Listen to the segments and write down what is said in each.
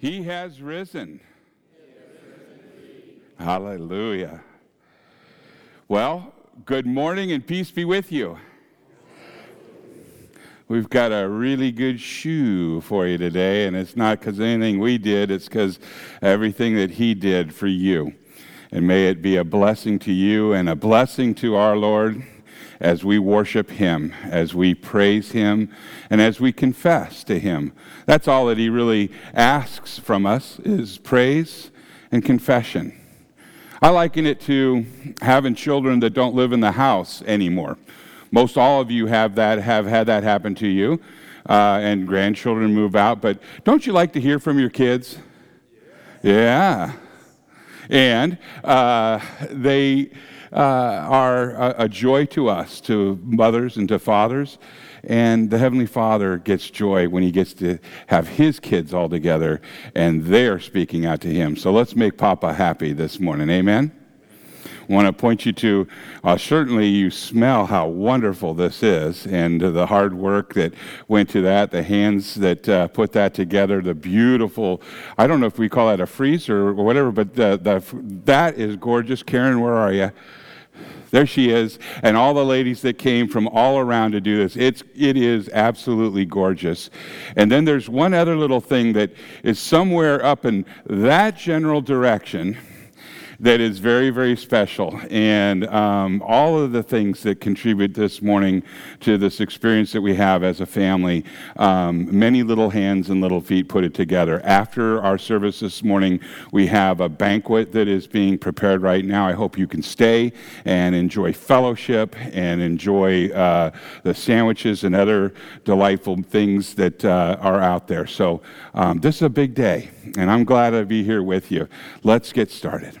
He has risen. Hallelujah. Well, good morning and peace be with you. We've got a really good shoe for you today, and it's not because anything we did, it's because everything that He did for you. And may it be a blessing to you and a blessing to our Lord as we worship Him, as we praise Him, and as we confess to Him. That's all that He really asks from us is praise and confession. I liken it to having children that don't live in the house anymore. Most all of you have that, have had that happen to you, uh, and grandchildren move out. But don't you like to hear from your kids? Yeah. And uh, they uh, are a, a joy to us, to mothers and to fathers. And the Heavenly Father gets joy when He gets to have His kids all together and they're speaking out to Him. So let's make Papa happy this morning. Amen? Want to point you to uh, certainly you smell how wonderful this is and the hard work that went to that, the hands that uh, put that together, the beautiful, I don't know if we call that a freezer or whatever, but the, the, that is gorgeous. Karen, where are you? There she is, and all the ladies that came from all around to do this. It's, it is absolutely gorgeous. And then there's one other little thing that is somewhere up in that general direction that is very, very special. And um, all of the things that contribute this morning to this experience that we have as a family, um, many little hands and little feet put it together. After our service this morning, we have a banquet that is being prepared right now. I hope you can stay and enjoy fellowship and enjoy uh, the sandwiches and other delightful things that uh, are out there. So, um, this is a big day, and I'm glad to be here with you. Let's get started.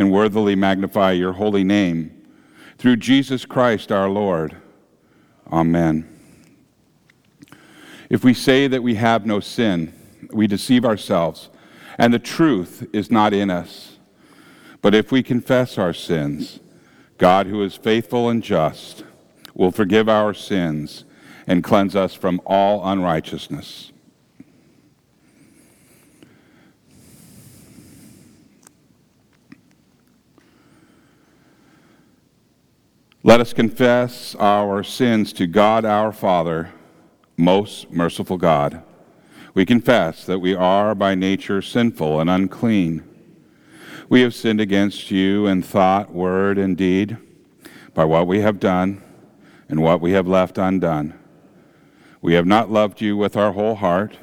and worthily magnify your holy name. Through Jesus Christ our Lord. Amen. If we say that we have no sin, we deceive ourselves, and the truth is not in us. But if we confess our sins, God, who is faithful and just, will forgive our sins and cleanse us from all unrighteousness. Let us confess our sins to God our Father, most merciful God. We confess that we are by nature sinful and unclean. We have sinned against you in thought, word, and deed, by what we have done and what we have left undone. We have not loved you with our whole heart.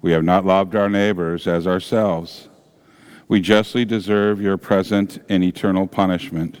We have not loved our neighbors as ourselves. We justly deserve your present and eternal punishment.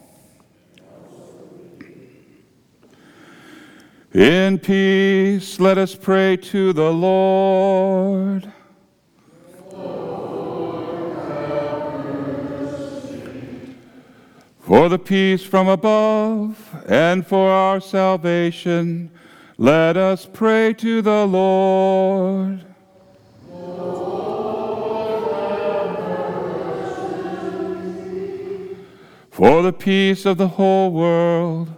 In peace, let us pray to the Lord. For the peace from above and for our salvation, let us pray to the Lord. For the peace of the whole world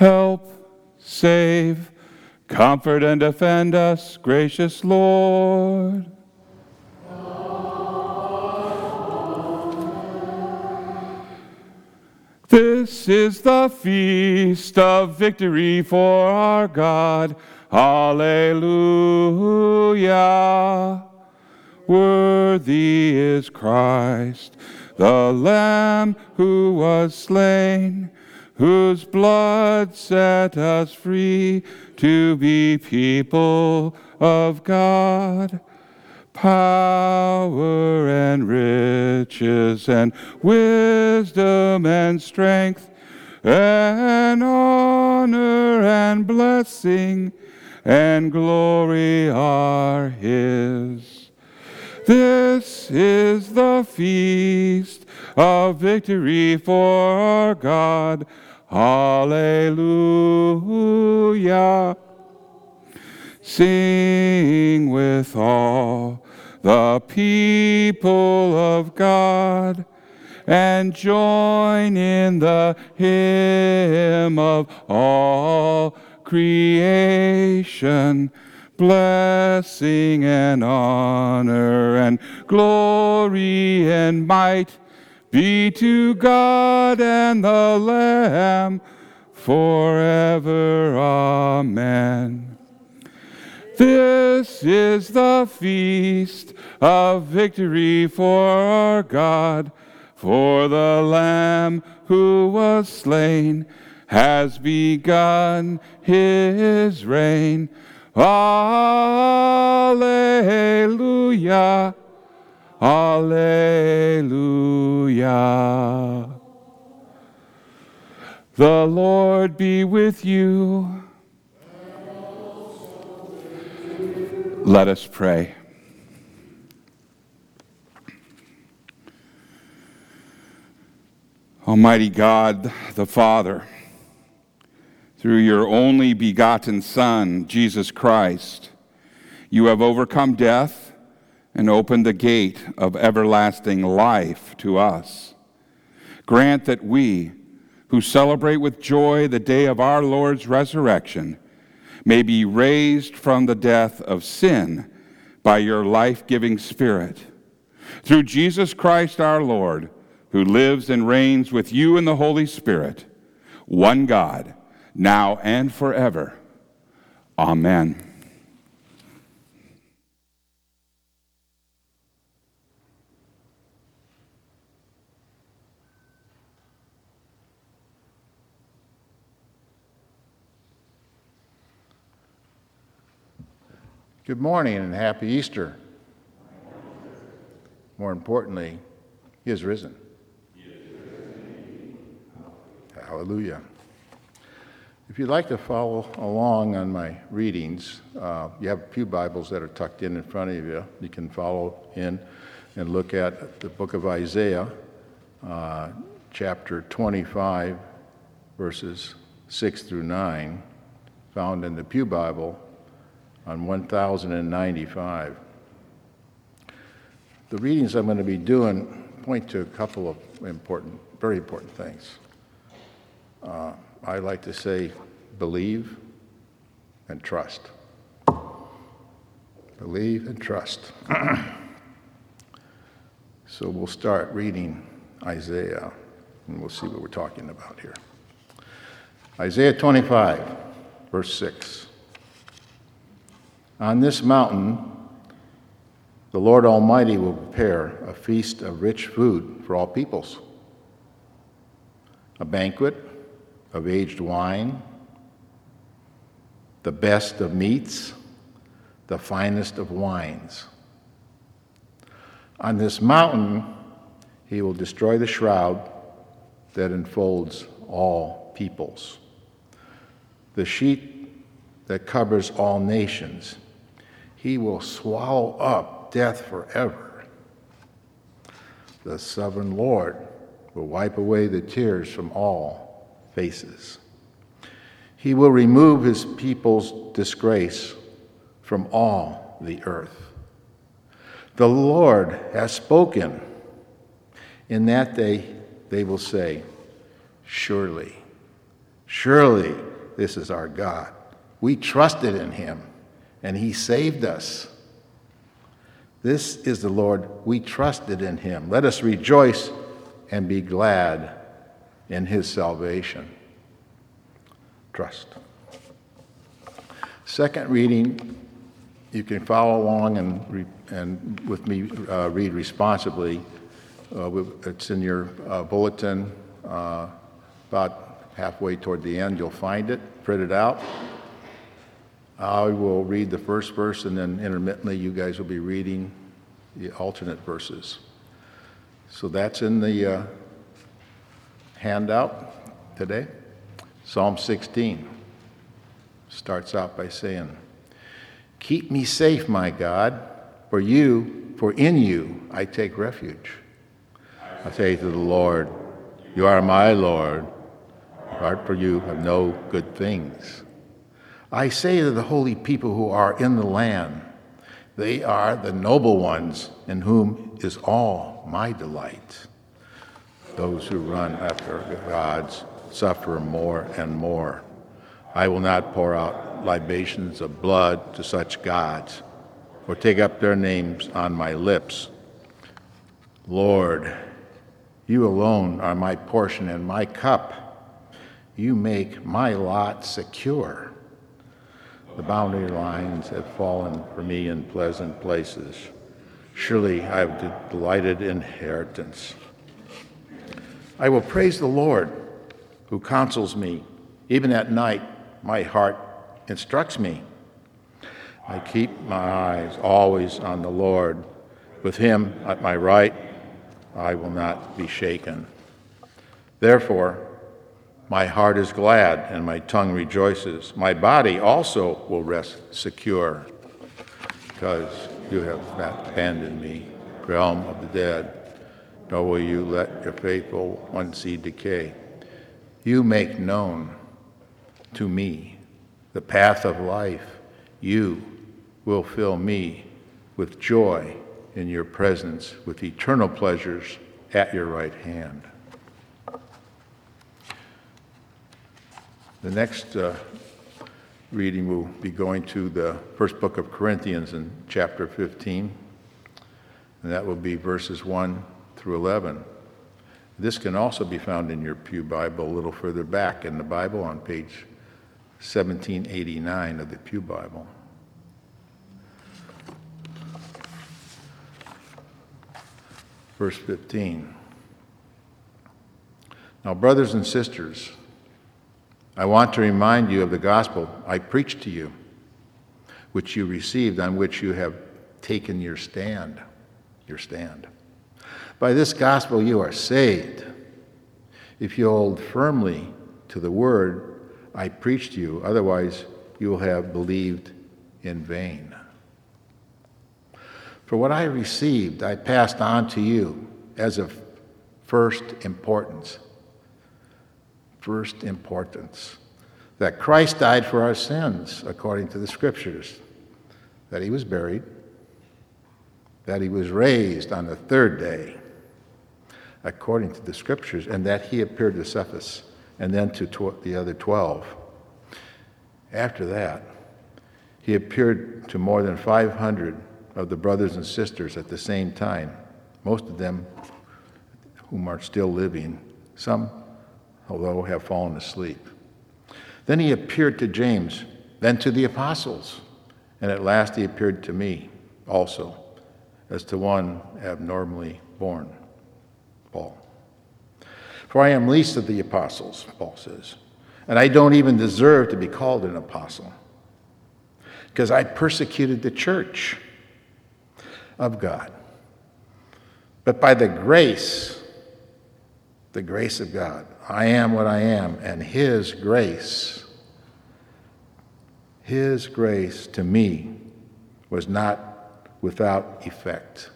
Help, save, comfort, and defend us, gracious Lord. This is the feast of victory for our God. Alleluia. Worthy is Christ, the Lamb who was slain whose blood set us free to be people of God. Power and riches and wisdom and strength and honor and blessing and glory are His. This is the feast of victory for our God Hallelujah. Sing with all the people of God and join in the hymn of all creation. Blessing and honor and glory and might be to God and the Lamb forever. Amen. This is the feast of victory for our God, for the Lamb who was slain has begun his reign. Alleluia. Alleluia. The Lord be with you. Let us pray. Almighty God, the Father, through your only begotten Son, Jesus Christ, you have overcome death and opened the gate of everlasting life to us. Grant that we, who celebrate with joy the day of our Lord's resurrection, may be raised from the death of sin by your life giving Spirit. Through Jesus Christ our Lord, who lives and reigns with you in the Holy Spirit, one God, now and forever. Amen. Good morning and happy Easter. More importantly, He is risen. Hallelujah. If you'd like to follow along on my readings, uh, you have a few Bibles that are tucked in in front of you. You can follow in and look at the book of Isaiah, uh, chapter 25, verses 6 through 9, found in the Pew Bible on 1095. The readings I'm going to be doing point to a couple of important, very important things. Uh, I like to say believe and trust. Believe and trust. so we'll start reading Isaiah and we'll see what we're talking about here. Isaiah 25, verse 6. On this mountain, the Lord Almighty will prepare a feast of rich food for all peoples, a banquet of aged wine, the best of meats, the finest of wines. On this mountain, he will destroy the shroud that enfolds all peoples, the sheet that covers all nations he will swallow up death forever. The sovereign Lord will wipe away the tears from all faces. He will remove his people's disgrace from all the earth. The Lord has spoken. In that day, they will say, Surely, surely this is our God. We trusted in him and he saved us. This is the Lord. We trusted in him. Let us rejoice and be glad in his salvation. Trust. Second reading, you can follow along and, and with me uh, read responsibly. Uh, it's in your uh, bulletin, uh, about halfway toward the end. You'll find it, print it out. I will read the first verse, and then intermittently, you guys will be reading the alternate verses. So that's in the uh, handout today. Psalm 16 starts out by saying, Keep me safe, my God, for you, for in you I take refuge. I say to the Lord, You are my Lord. Apart from you I have no good things. I say to the holy people who are in the land, they are the noble ones in whom is all my delight. Those who run after gods suffer more and more. I will not pour out libations of blood to such gods, or take up their names on my lips. Lord, you alone are my portion and my cup. you make my lot secure. The boundary lines have fallen for me in pleasant places. Surely I have a delighted inheritance. I will praise the Lord who counsels me. Even at night, my heart instructs me. I keep my eyes always on the Lord. With him at my right, I will not be shaken. Therefore, my heart is glad and my tongue rejoices. My body also will rest secure because you have not abandoned me, realm of the dead, nor will you let your faithful one see decay. You make known to me the path of life. You will fill me with joy in your presence, with eternal pleasures at your right hand. The next uh, reading will be going to the first book of Corinthians in chapter 15, and that will be verses 1 through 11. This can also be found in your Pew Bible a little further back in the Bible on page 1789 of the Pew Bible. Verse 15. Now, brothers and sisters, I want to remind you of the gospel I preached to you, which you received, on which you have taken your stand. Your stand. By this gospel you are saved, if you hold firmly to the word I preached to you, otherwise you will have believed in vain. For what I received, I passed on to you as of first importance first importance that Christ died for our sins according to the scriptures, that he was buried, that he was raised on the third day according to the scriptures, and that he appeared to Cephas and then to tw- the other 12. After that, he appeared to more than 500 of the brothers and sisters at the same time, most of them whom are still living, some although have fallen asleep. Then he appeared to James, then to the apostles, and at last he appeared to me also, as to one abnormally born. Paul. For I am least of the apostles, Paul says, and I don't even deserve to be called an apostle, because I persecuted the church of God. But by the grace, the grace of God, I am what I am, and His grace, His grace to me was not without effect.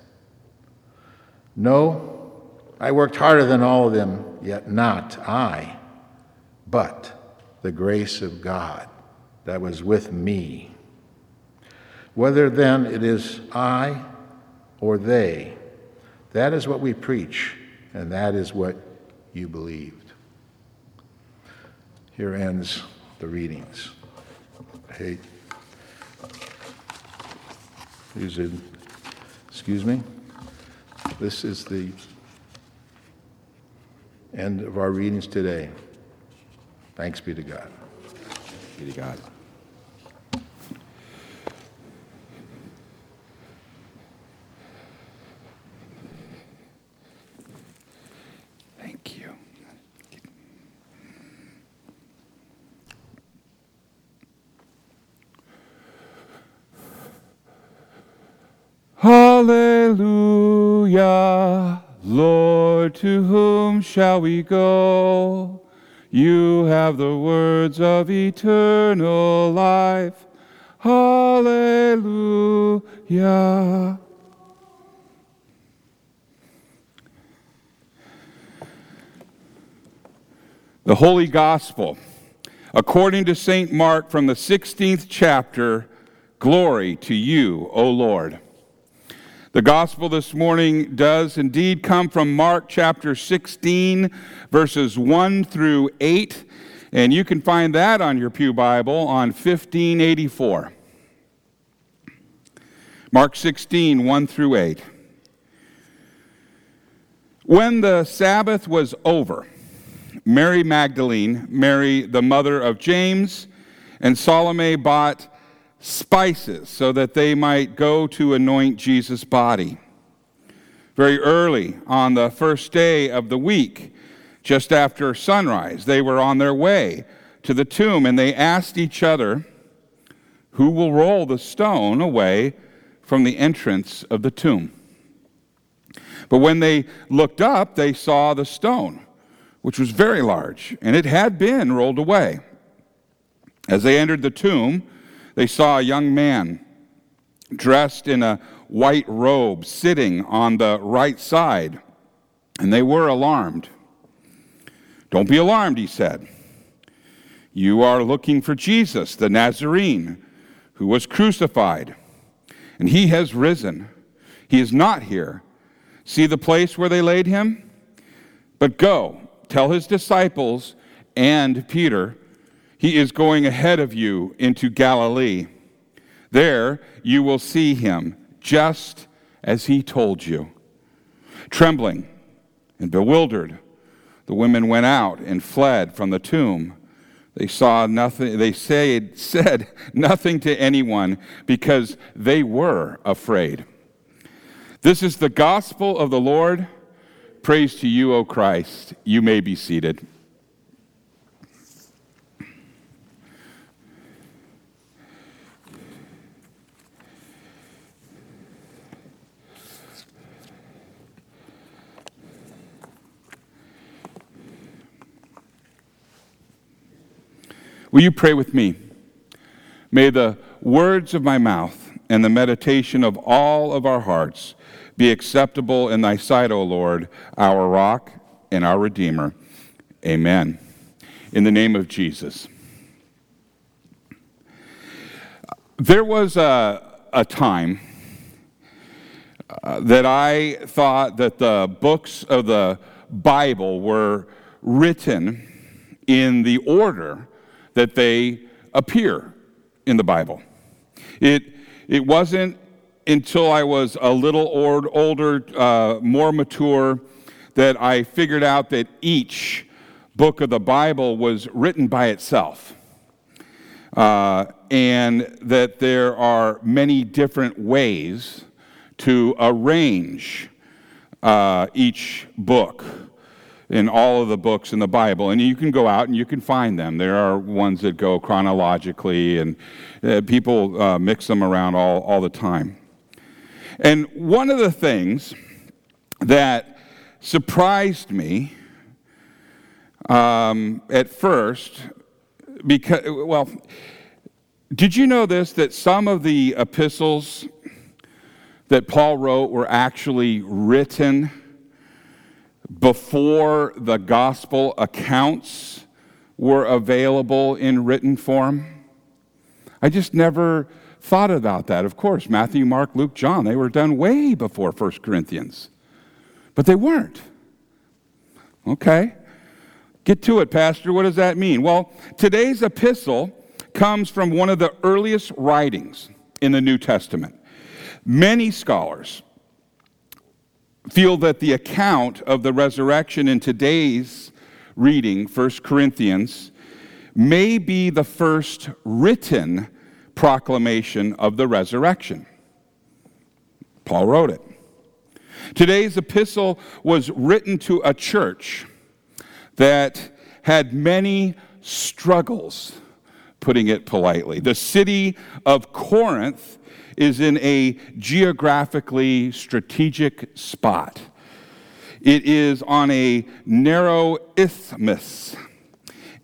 No, I worked harder than all of them, yet not I, but the grace of God that was with me. Whether then it is I or they, that is what we preach, and that is what you believe. Here ends the readings. Hey, are, excuse me, this is the end of our readings today. Thanks be to God. Be to God. Hallelujah. Lord, to whom shall we go? You have the words of eternal life. Hallelujah. The Holy Gospel, according to St. Mark from the 16th chapter, Glory to you, O Lord. The gospel this morning does indeed come from Mark chapter 16, verses 1 through 8, and you can find that on your Pew Bible on 1584. Mark 16, 1 through 8. When the Sabbath was over, Mary Magdalene, Mary the mother of James, and Salome bought spices so that they might go to anoint Jesus' body. Very early on the first day of the week, just after sunrise, they were on their way to the tomb and they asked each other, Who will roll the stone away from the entrance of the tomb? But when they looked up, they saw the stone, which was very large, and it had been rolled away. As they entered the tomb, they saw a young man dressed in a white robe sitting on the right side, and they were alarmed. Don't be alarmed, he said. You are looking for Jesus, the Nazarene, who was crucified, and he has risen. He is not here. See the place where they laid him? But go, tell his disciples and Peter he is going ahead of you into Galilee. There you will see him, just as he told you. Trembling and bewildered, the women went out and fled from the tomb. They saw nothing, they said, said nothing to anyone because they were afraid. This is the gospel of the Lord. Praise to you, O Christ. You may be seated. Will you pray with me? May the words of my mouth and the meditation of all of our hearts be acceptable in thy sight, O Lord, our rock and our redeemer. Amen. In the name of Jesus. There was a, a time uh, that I thought that the books of the Bible were written in the order that they appear in the Bible. It, it wasn't until I was a little old, older, uh, more mature, that I figured out that each book of the Bible was written by itself. Uh, and that there are many different ways to arrange uh, each book in all of the books in the Bible. And you can go out and you can find them. There are ones that go chronologically, and uh, people uh, mix them around all, all the time. And one of the things that surprised me um, at first, because, well, did you know this that some of the epistles that Paul wrote were actually written? Before the gospel accounts were available in written form. I just never thought about that. Of course, Matthew, Mark, Luke, John, they were done way before 1 Corinthians, but they weren't. Okay. Get to it, Pastor. What does that mean? Well, today's epistle comes from one of the earliest writings in the New Testament. Many scholars feel that the account of the resurrection in today's reading, 1 Corinthians, may be the first written proclamation of the resurrection. Paul wrote it. Today's epistle was written to a church that had many struggles, putting it politely. The city of Corinth is in a geographically strategic spot. It is on a narrow isthmus,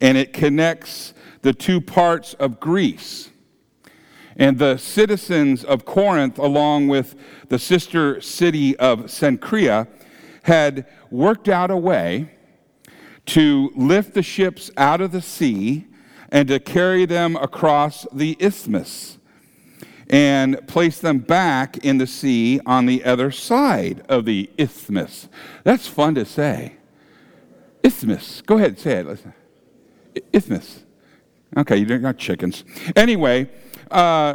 and it connects the two parts of Greece. And the citizens of Corinth, along with the sister city of Cenchrea, had worked out a way to lift the ships out of the sea and to carry them across the isthmus and place them back in the sea on the other side of the isthmus. That's fun to say. Isthmus. Go ahead, say it. Listen. Isthmus. Okay, not got chickens. Anyway, uh,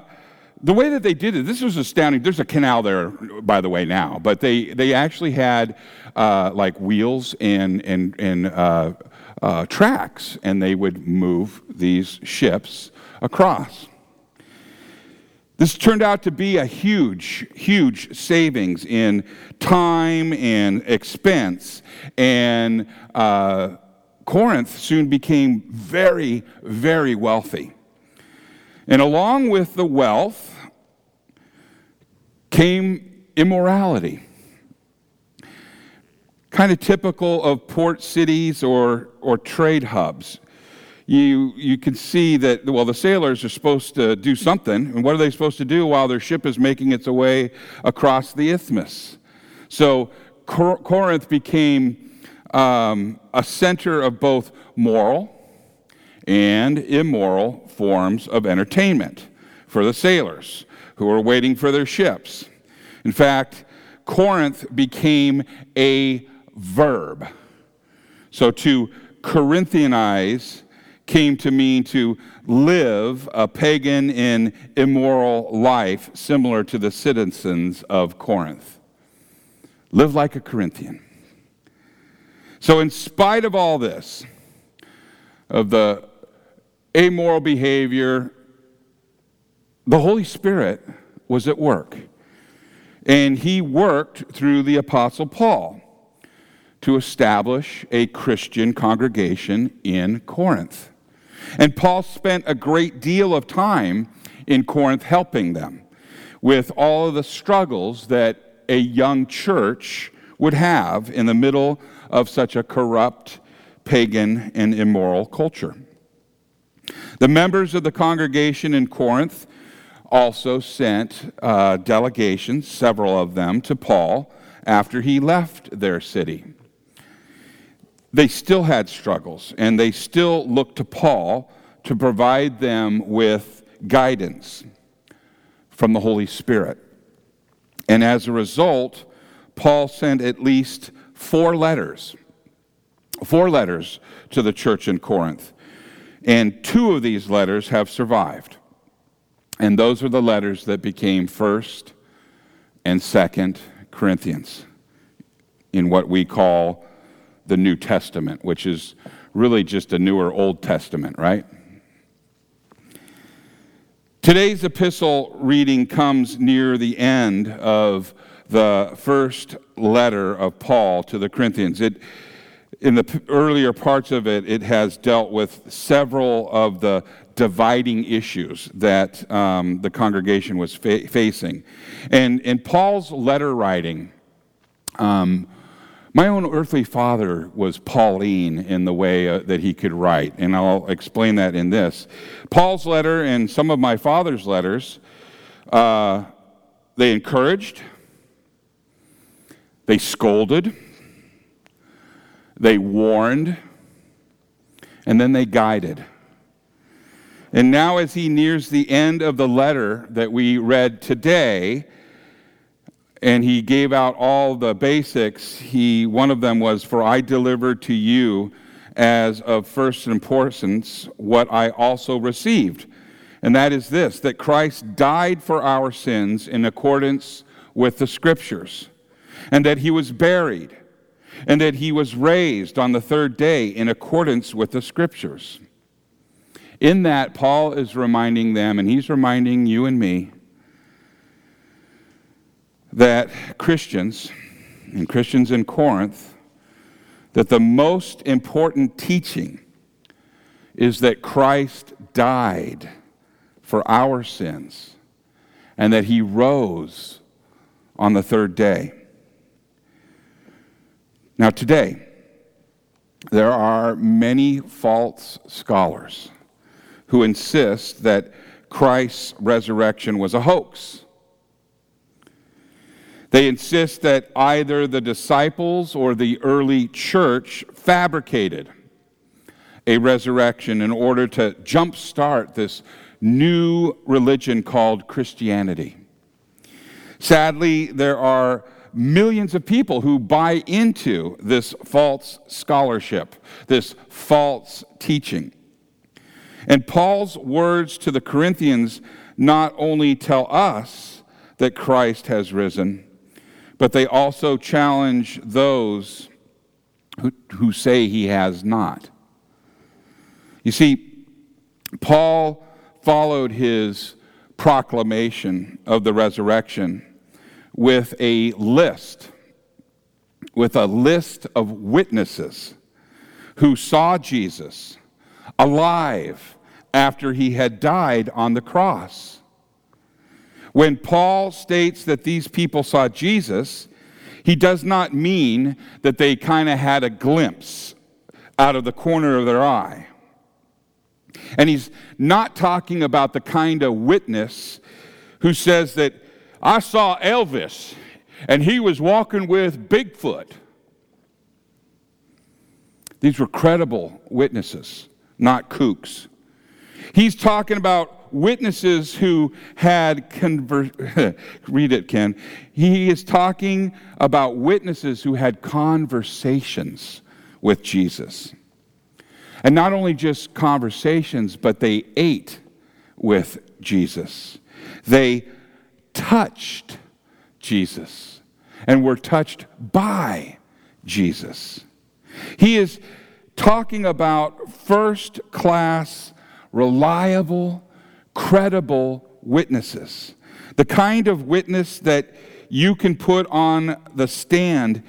the way that they did it, this was astounding. There's a canal there, by the way, now, but they, they actually had uh, like wheels and, and, and uh, uh, tracks, and they would move these ships across. This turned out to be a huge, huge savings in time and expense. And uh, Corinth soon became very, very wealthy. And along with the wealth came immorality. Kind of typical of port cities or, or trade hubs you, you can see that, well, the sailors are supposed to do something. And what are they supposed to do while their ship is making its way across the isthmus? So Cor- Corinth became um, a center of both moral and immoral forms of entertainment for the sailors who were waiting for their ships. In fact, Corinth became a verb. So to Corinthianize came to mean to live a pagan and immoral life similar to the citizens of Corinth. Live like a Corinthian. So, in spite of all this, of the amoral behavior, the Holy Spirit was at work. And he worked through the Apostle Paul to establish a Christian congregation in Corinth. And Paul spent a great deal of time in Corinth helping them with all of the struggles that a young church would have in the middle of such a corrupt, pagan, and immoral culture. The members of the congregation in Corinth also sent uh, delegations, several of them, to Paul after he left their city they still had struggles, and they still looked to Paul to provide them with guidance from the Holy Spirit. And as a result, Paul sent at least four letters, four letters to the church in Corinth. And two of these letters have survived. And those are the letters that became 1st and 2nd Corinthians in what we call the New Testament, which is really just a newer Old Testament, right? Today's epistle reading comes near the end of the first letter of Paul to the Corinthians. It, in the earlier parts of it, it has dealt with several of the dividing issues that um, the congregation was fa- facing. And in Paul's letter writing, um, my own earthly father was Pauline in the way uh, that he could write, and I'll explain that in this. Paul's letter and some of my father's letters, uh, they encouraged, they scolded, they warned, and then they guided. And now, as he nears the end of the letter that we read today, and he gave out all the basics. He, one of them was, For I delivered to you as of first importance what I also received. And that is this that Christ died for our sins in accordance with the Scriptures, and that he was buried, and that he was raised on the third day in accordance with the Scriptures. In that, Paul is reminding them, and he's reminding you and me, that Christians, and Christians in Corinth, that the most important teaching is that Christ died for our sins and that he rose on the third day. Now, today, there are many false scholars who insist that Christ's resurrection was a hoax they insist that either the disciples or the early church fabricated a resurrection in order to jumpstart this new religion called Christianity. Sadly, there are millions of people who buy into this false scholarship, this false teaching. And Paul's words to the Corinthians not only tell us that Christ has risen, but they also challenge those who, who say he has not. You see, Paul followed his proclamation of the resurrection with a list, with a list of witnesses who saw Jesus alive after he had died on the cross. When Paul states that these people saw Jesus, he does not mean that they kind of had a glimpse out of the corner of their eye. And he's not talking about the kind of witness who says that I saw Elvis and he was walking with Bigfoot. These were credible witnesses, not kooks. He's talking about witnesses who had conver- read it ken. He is talking about witnesses who had conversations with jesus. And not only just conversations but they ate with jesus. They touched jesus and were touched by jesus. He is talking about first class reliable credible witnesses. The kind of witness that you can put on the stand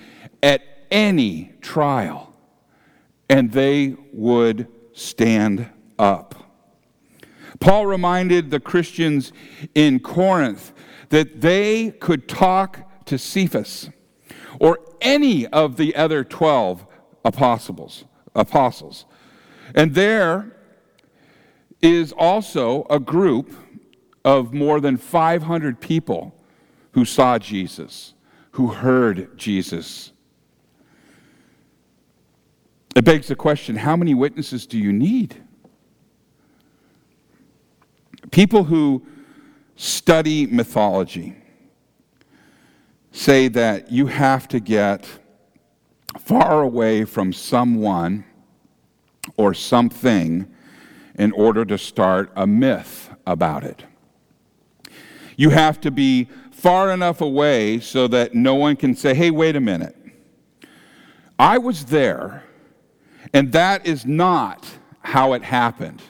at any trial, and they would stand up. Paul reminded the Christians in Corinth that they could talk to Cephas or any of the other 12 apostles apostles and there is also a group of more than 500 people who saw Jesus, who heard Jesus. It begs the question how many witnesses do you need? People who study mythology say that you have to get far away from someone or something in order to start a myth about it. You have to be far enough away so that no one can say, hey, wait a minute. I was there, and that is not how it happened.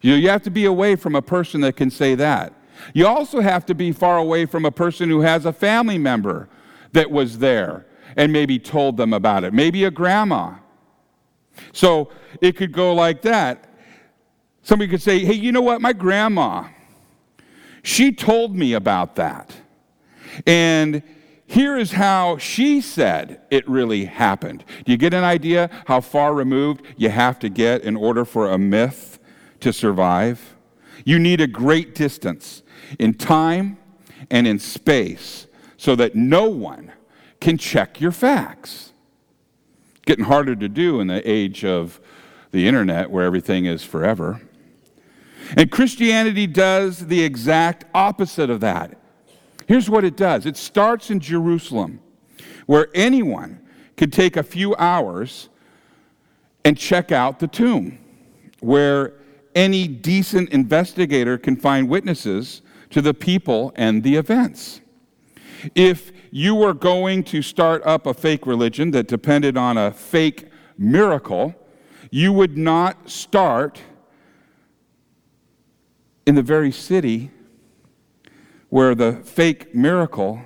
You, you have to be away from a person that can say that. You also have to be far away from a person who has a family member that was there and maybe told them about it, maybe a grandma. So it could go like that. Somebody could say, hey, you know what? My grandma, she told me about that. And here is how she said it really happened. Do you get an idea how far removed you have to get in order for a myth to survive? You need a great distance in time and in space so that no one can check your facts. Getting harder to do in the age of the internet where everything is forever. And Christianity does the exact opposite of that. Here's what it does it starts in Jerusalem, where anyone could take a few hours and check out the tomb, where any decent investigator can find witnesses to the people and the events. If you were going to start up a fake religion that depended on a fake miracle, you would not start in the very city where the fake miracle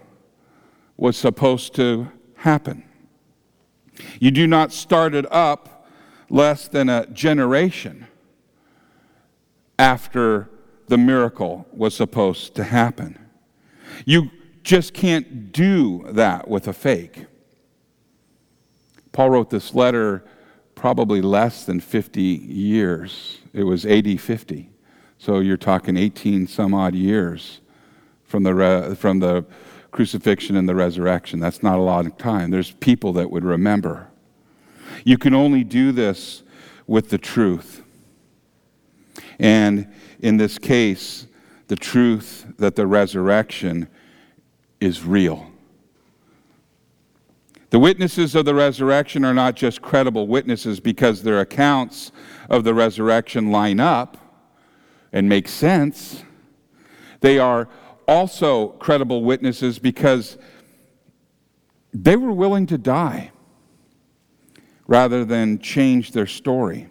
was supposed to happen. You do not start it up less than a generation after the miracle was supposed to happen. You just can't do that with a fake. Paul wrote this letter probably less than 50 years. It was AD 50. So you're talking 18 some odd years from the, re- from the crucifixion and the resurrection. That's not a lot of time. There's people that would remember. You can only do this with the truth. And in this case, the truth that the resurrection is real. The witnesses of the resurrection are not just credible witnesses because their accounts of the resurrection line up and make sense. They are also credible witnesses because they were willing to die rather than change their story.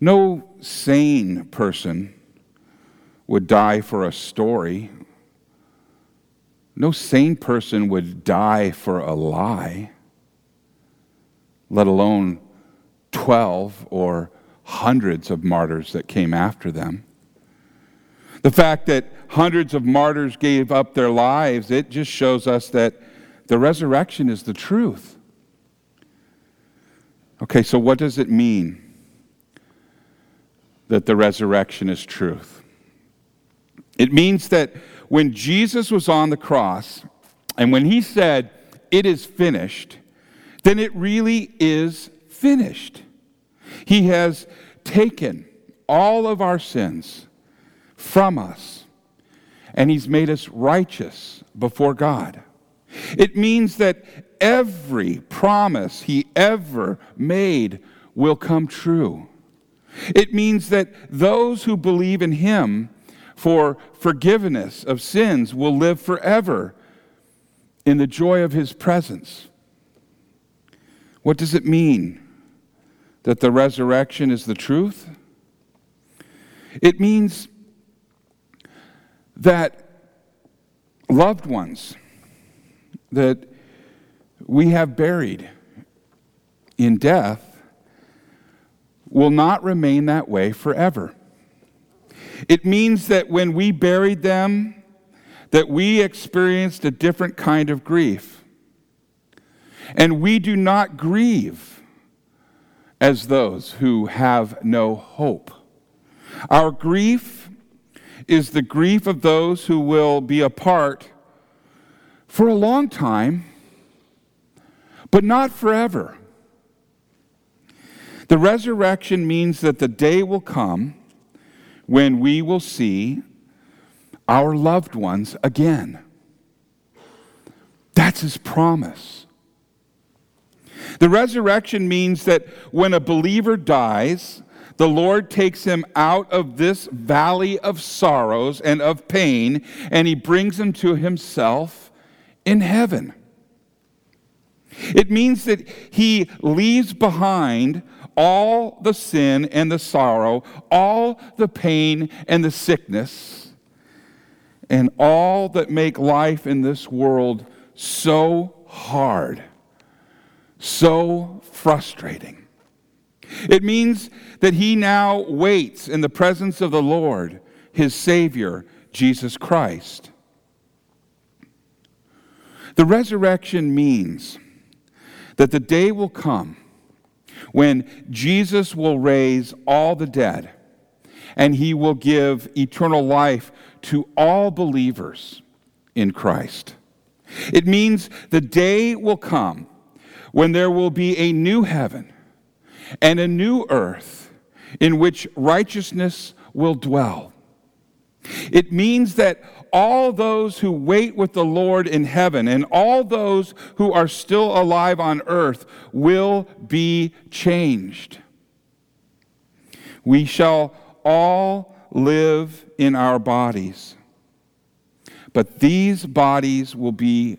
No sane person would die for a story. No sane person would die for a lie, let alone 12 or hundreds of martyrs that came after them. The fact that hundreds of martyrs gave up their lives, it just shows us that the resurrection is the truth. Okay, so what does it mean that the resurrection is truth? It means that when Jesus was on the cross and when he said, It is finished, then it really is finished. He has taken all of our sins from us, and He's made us righteous before God. It means that every promise He ever made will come true. It means that those who believe in Him for forgiveness of sins will live forever in the joy of His presence. What does it mean that the resurrection is the truth? It means that loved ones that we have buried in death will not remain that way forever. It means that when we buried them, that we experienced a different kind of grief. And we do not grieve as those who have no hope. Our grief is the grief of those who will be apart for a long time, but not forever. The resurrection means that the day will come when we will see our loved ones again. That's his promise. The resurrection means that when a believer dies, the Lord takes him out of this valley of sorrows and of pain, and he brings him to himself in heaven. It means that he leaves behind all the sin and the sorrow, all the pain and the sickness, and all that make life in this world so hard, so frustrating. It means that he now waits in the presence of the Lord, his Savior, Jesus Christ. The resurrection means that the day will come when Jesus will raise all the dead and he will give eternal life to all believers in Christ. It means the day will come when there will be a new heaven and a new earth in which righteousness will dwell. It means that all those who wait with the Lord in heaven and all those who are still alive on earth will be changed. We shall all live in our bodies, but these bodies will be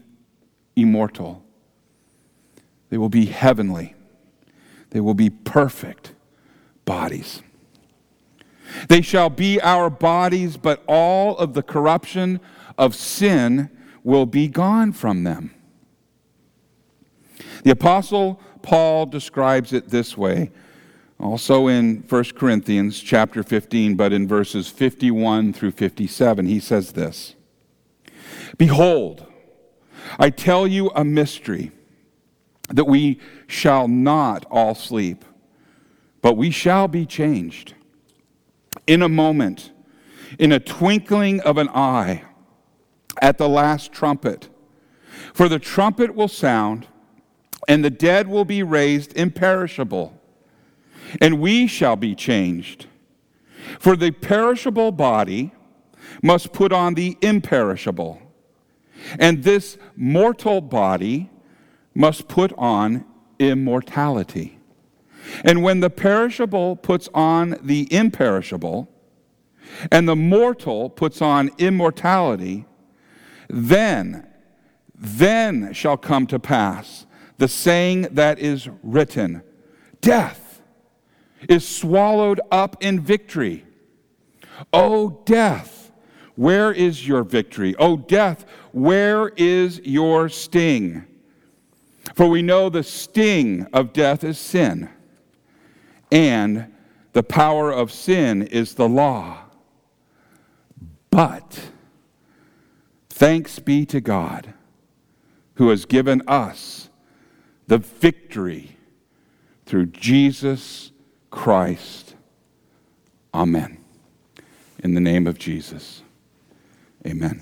immortal, they will be heavenly. They will be perfect bodies. They shall be our bodies, but all of the corruption of sin will be gone from them. The Apostle Paul describes it this way, also in 1 Corinthians chapter 15, but in verses 51 through 57. He says this Behold, I tell you a mystery that we shall not all sleep, but we shall be changed. In a moment, in a twinkling of an eye, at the last trumpet. For the trumpet will sound, and the dead will be raised imperishable, and we shall be changed. For the perishable body must put on the imperishable And this mortal body must put on immortality. And when the perishable puts on the imperishable, and the mortal puts on immortality, then, then shall come to pass the saying that is written Death is swallowed up in victory. O death, where is your victory? O death, where is your sting? For we know the sting of death is sin, and the power of sin is the law. But thanks be to God who has given us the victory through Jesus Christ. Amen. In the name of Jesus. Amen.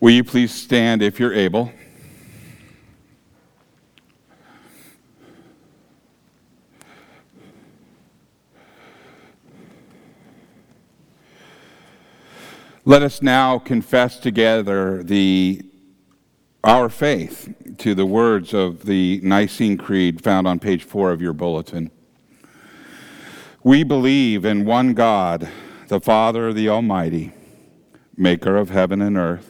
Will you please stand if you're able? Let us now confess together the our faith to the words of the Nicene Creed found on page 4 of your bulletin. We believe in one God, the Father, the Almighty, maker of heaven and earth,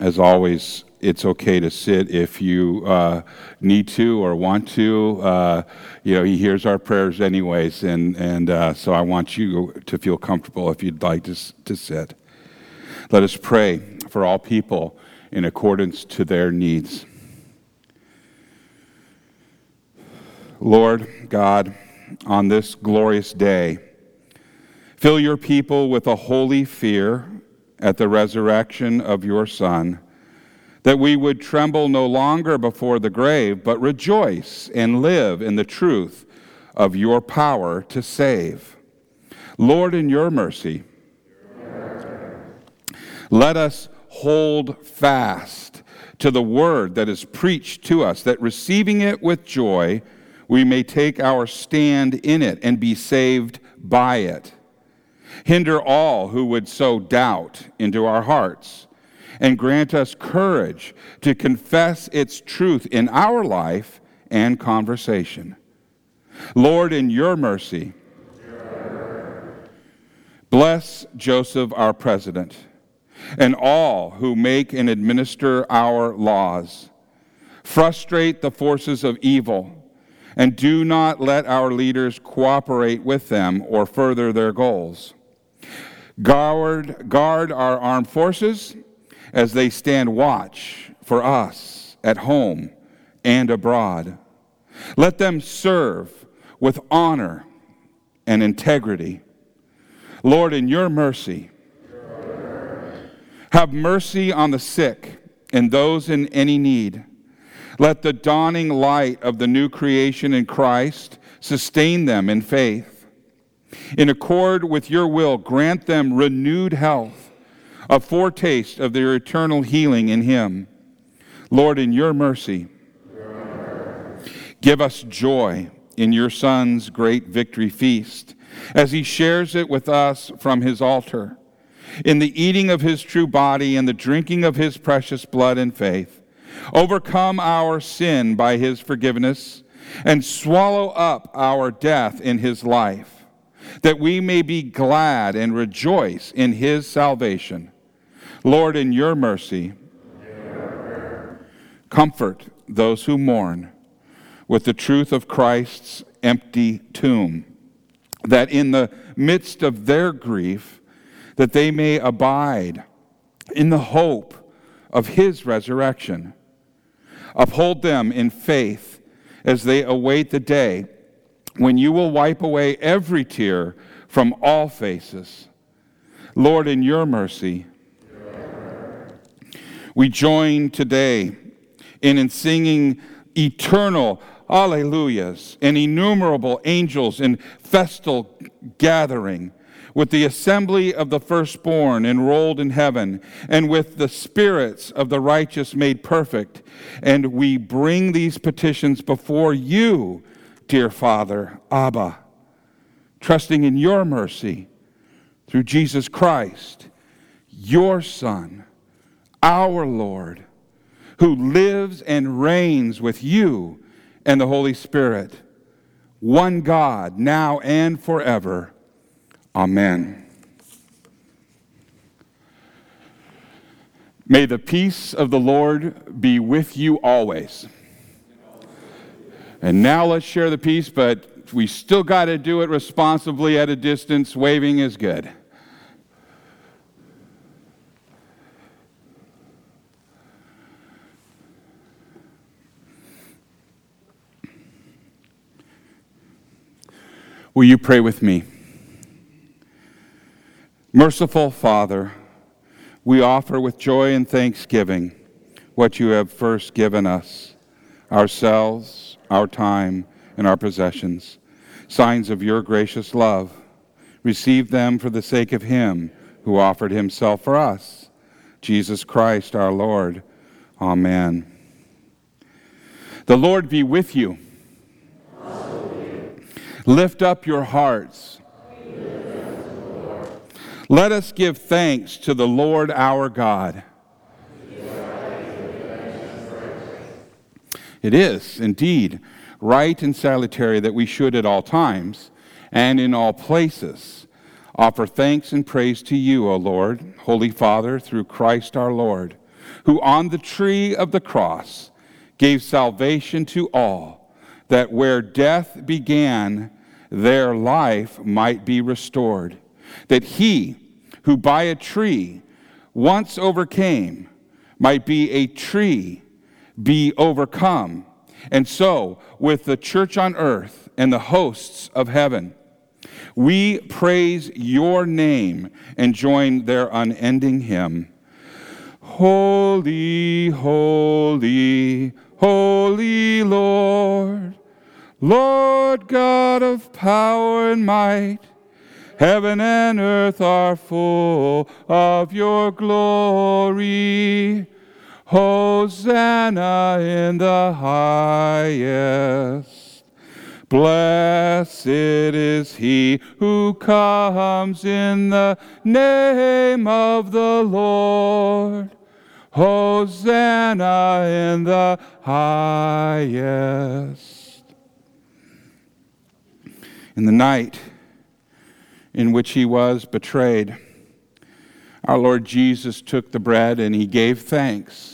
As always, it's okay to sit if you uh, need to or want to. Uh, you know, he hears our prayers anyways, and, and uh, so I want you to feel comfortable if you'd like to, to sit. Let us pray for all people in accordance to their needs. Lord God, on this glorious day, fill your people with a holy fear at the resurrection of your Son, that we would tremble no longer before the grave, but rejoice and live in the truth of your power to save. Lord, in your mercy, let us hold fast to the word that is preached to us, that receiving it with joy, we may take our stand in it and be saved by it. Hinder all who would sow doubt into our hearts, and grant us courage to confess its truth in our life and conversation. Lord, in your mercy, bless Joseph, our president, and all who make and administer our laws. Frustrate the forces of evil, and do not let our leaders cooperate with them or further their goals. Guard, guard our armed forces as they stand watch for us at home and abroad. Let them serve with honor and integrity. Lord, in your mercy, have mercy on the sick and those in any need. Let the dawning light of the new creation in Christ sustain them in faith. In accord with your will, grant them renewed health, a foretaste of their eternal healing in Him. Lord, in your mercy, give us joy in your Son's great victory feast as He shares it with us from His altar. In the eating of His true body and the drinking of His precious blood and faith, overcome our sin by His forgiveness, and swallow up our death in His life that we may be glad and rejoice in his salvation. Lord, in your mercy, comfort those who mourn with the truth of Christ's empty tomb, that in the midst of their grief, that they may abide in the hope of his resurrection. Uphold them in faith as they await the day when you will wipe away every tear from all faces. Lord, in your mercy, we join today in in singing eternal alleluias and innumerable angels in festal gathering with the assembly of the firstborn enrolled in heaven, and with the spirits of the righteous made perfect. And we bring these petitions before you, dear Father, Abba, trusting in your mercy through Jesus Christ, your Son, our Lord, who lives and reigns with you and the Holy Spirit, one God, now and forever. Amen. May the peace of the Lord be with you always. And now let's share the peace, but we still got to do it responsibly at a distance. Waving is good. Will you pray with me? Merciful Father, we offer with joy and thanksgiving what you have first given us ourselves, our time, and our possessions, signs of your gracious love. Receive them for the sake of Him who offered Himself for us, Jesus Christ our Lord. Amen. The Lord be with you. Lift up your hearts. Let us give thanks to the Lord our God. It is indeed right and salutary that we should at all times and in all places offer thanks and praise to you, O Lord, Holy Father, through Christ our Lord, who on the tree of the cross gave salvation to all, that where death began, their life might be restored that he who by a tree once overcame might be a tree be overcome. And so, with the church on earth and the hosts of heaven, we praise your name and join their unending hymn. Holy, holy, holy Lord, Lord God of power and might. Heaven and earth are full of your glory. Hosanna in the highest. Blessed is he who comes in the name of the Lord. Hosanna in the highest. In the night, in which he was betrayed. Our Lord Jesus took the bread and he gave thanks.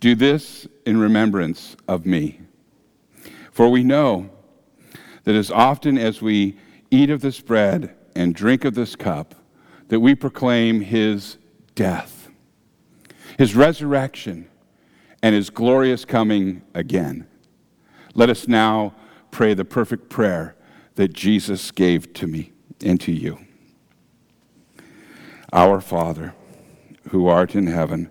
Do this in remembrance of me. For we know that as often as we eat of this bread and drink of this cup, that we proclaim his death, his resurrection, and his glorious coming again. Let us now pray the perfect prayer that Jesus gave to me and to you. Our Father, who art in heaven,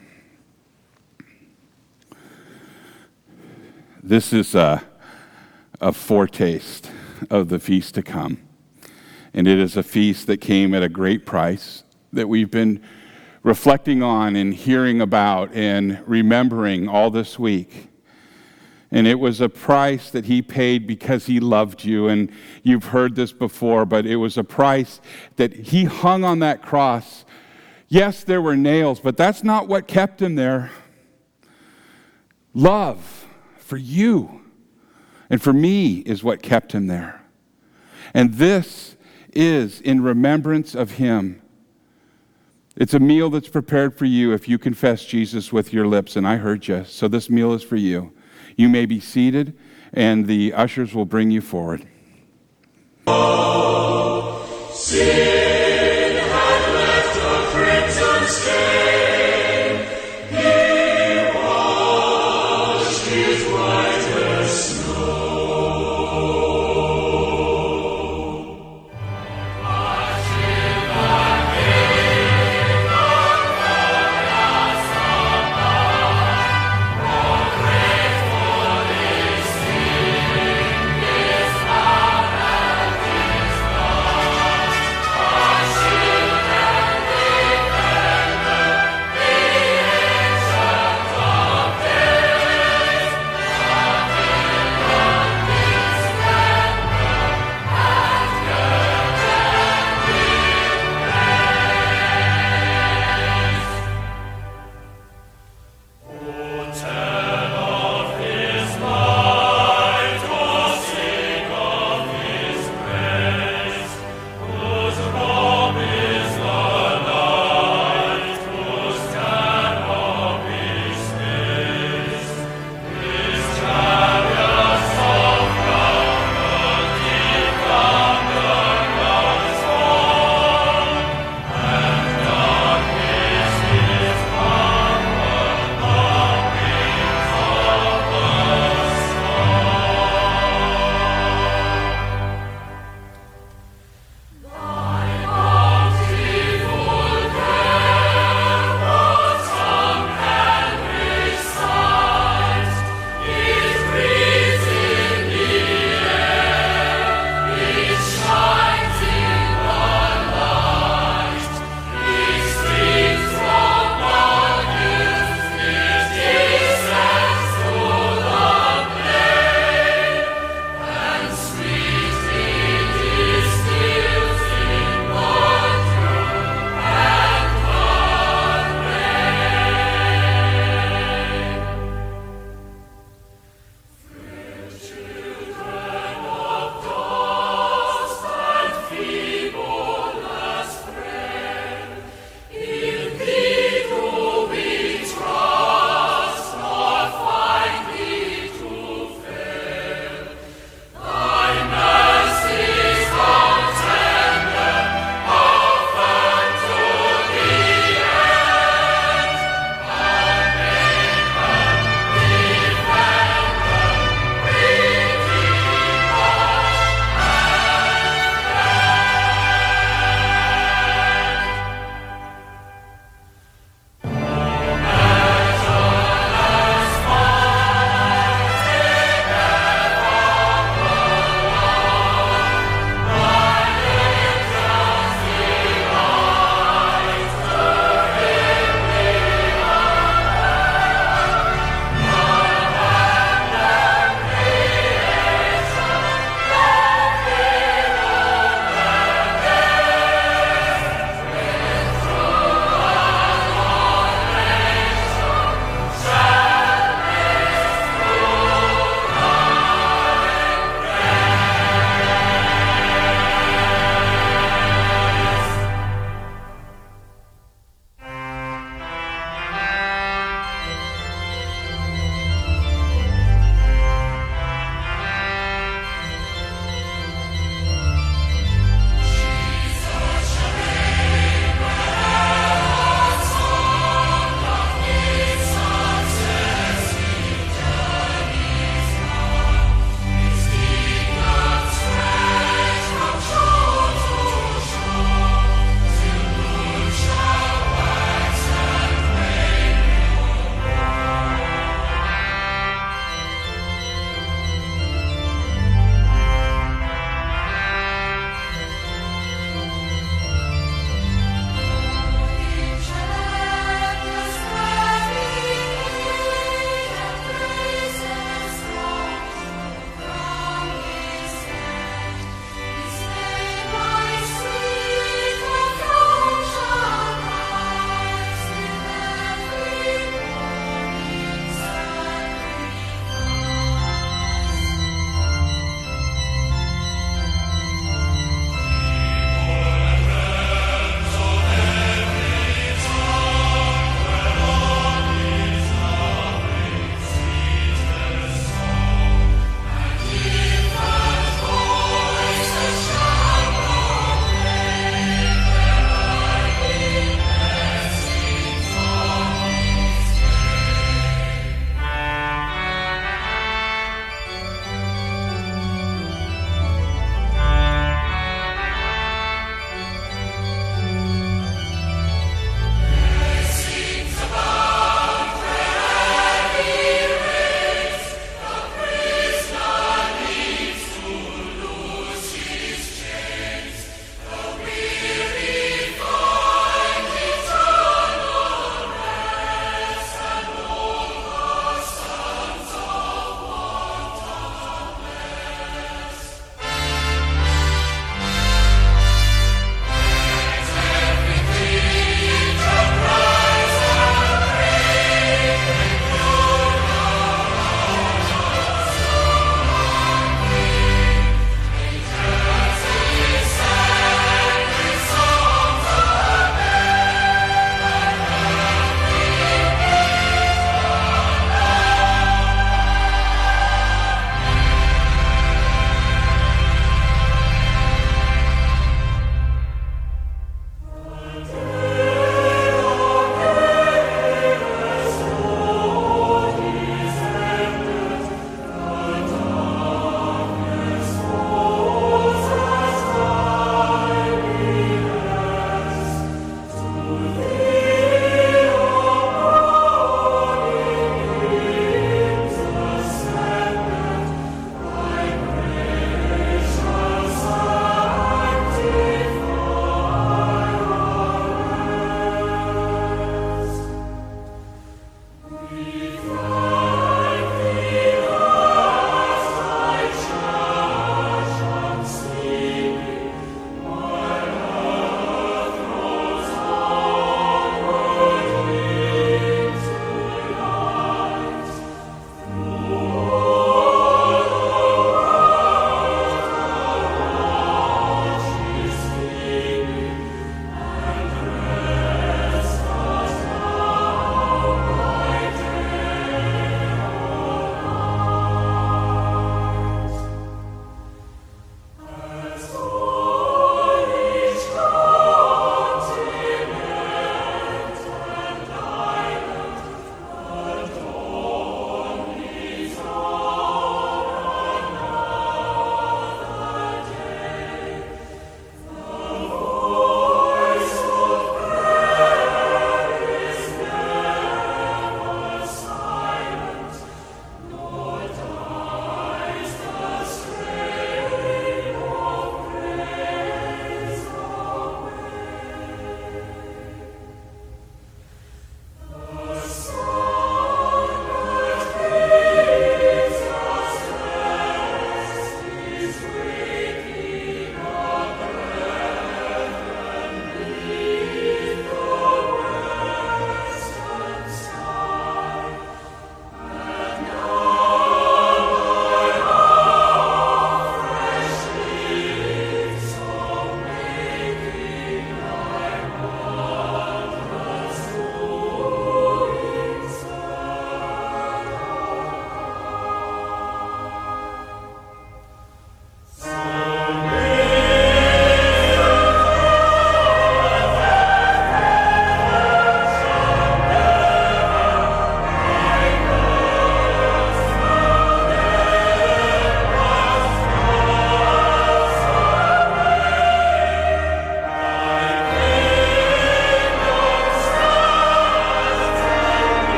This is a, a foretaste of the feast to come. And it is a feast that came at a great price that we've been reflecting on and hearing about and remembering all this week. And it was a price that he paid because he loved you. And you've heard this before, but it was a price that he hung on that cross. Yes, there were nails, but that's not what kept him there. Love for you and for me is what kept him there. And this is in remembrance of him. It's a meal that's prepared for you if you confess Jesus with your lips, and I heard you. So this meal is for you. You may be seated, and the ushers will bring you forward. Oh,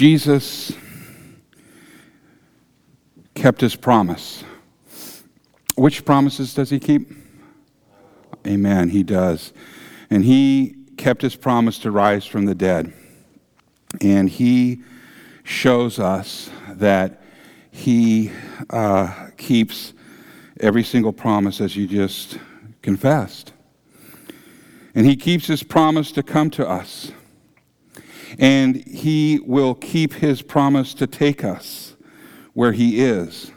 Jesus kept his promise. Which promises does he keep? Amen, he does. And he kept his promise to rise from the dead. And he shows us that he uh, keeps every single promise as you just confessed. And he keeps his promise to come to us. And he will keep his promise to take us where he is.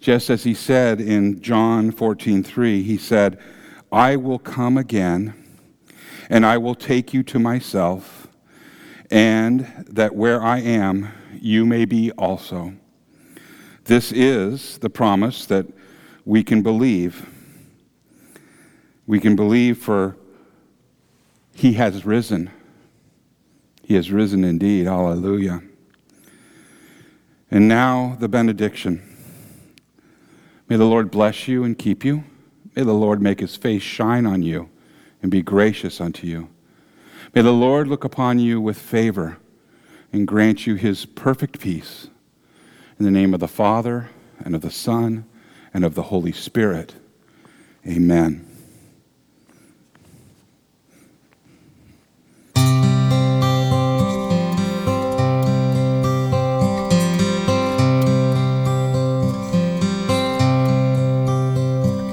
Just as he said in John 14:3, he said, "I will come again, and I will take you to myself, and that where I am, you may be also." This is the promise that we can believe. We can believe for he has risen. He has risen indeed. Hallelujah. And now the benediction. May the Lord bless you and keep you. May the Lord make his face shine on you and be gracious unto you. May the Lord look upon you with favor and grant you his perfect peace. In the name of the Father, and of the Son, and of the Holy Spirit. Amen.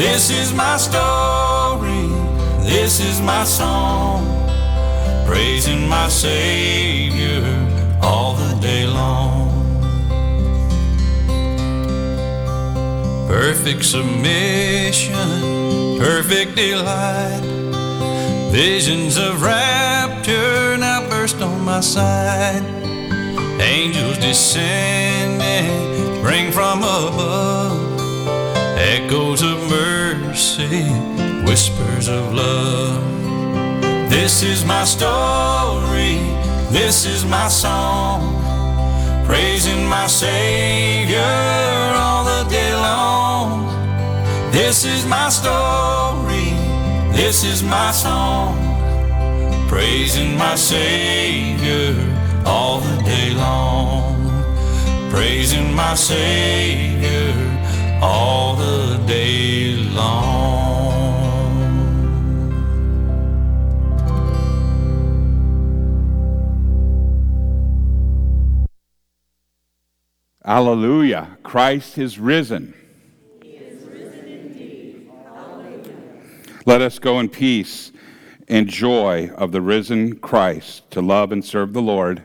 This is my story, this is my song, praising my Savior all the day long. Perfect submission, perfect delight, visions of rapture now burst on my sight. Angels descending, bring from above echoes of mercy, whispers of love. This is my story, this is my song, praising my Savior all the day long. This is my story, this is my song, praising my Savior all the day long, praising my Savior all the day long. Hallelujah. Christ is risen. Let us go in peace and joy of the risen Christ to love and serve the Lord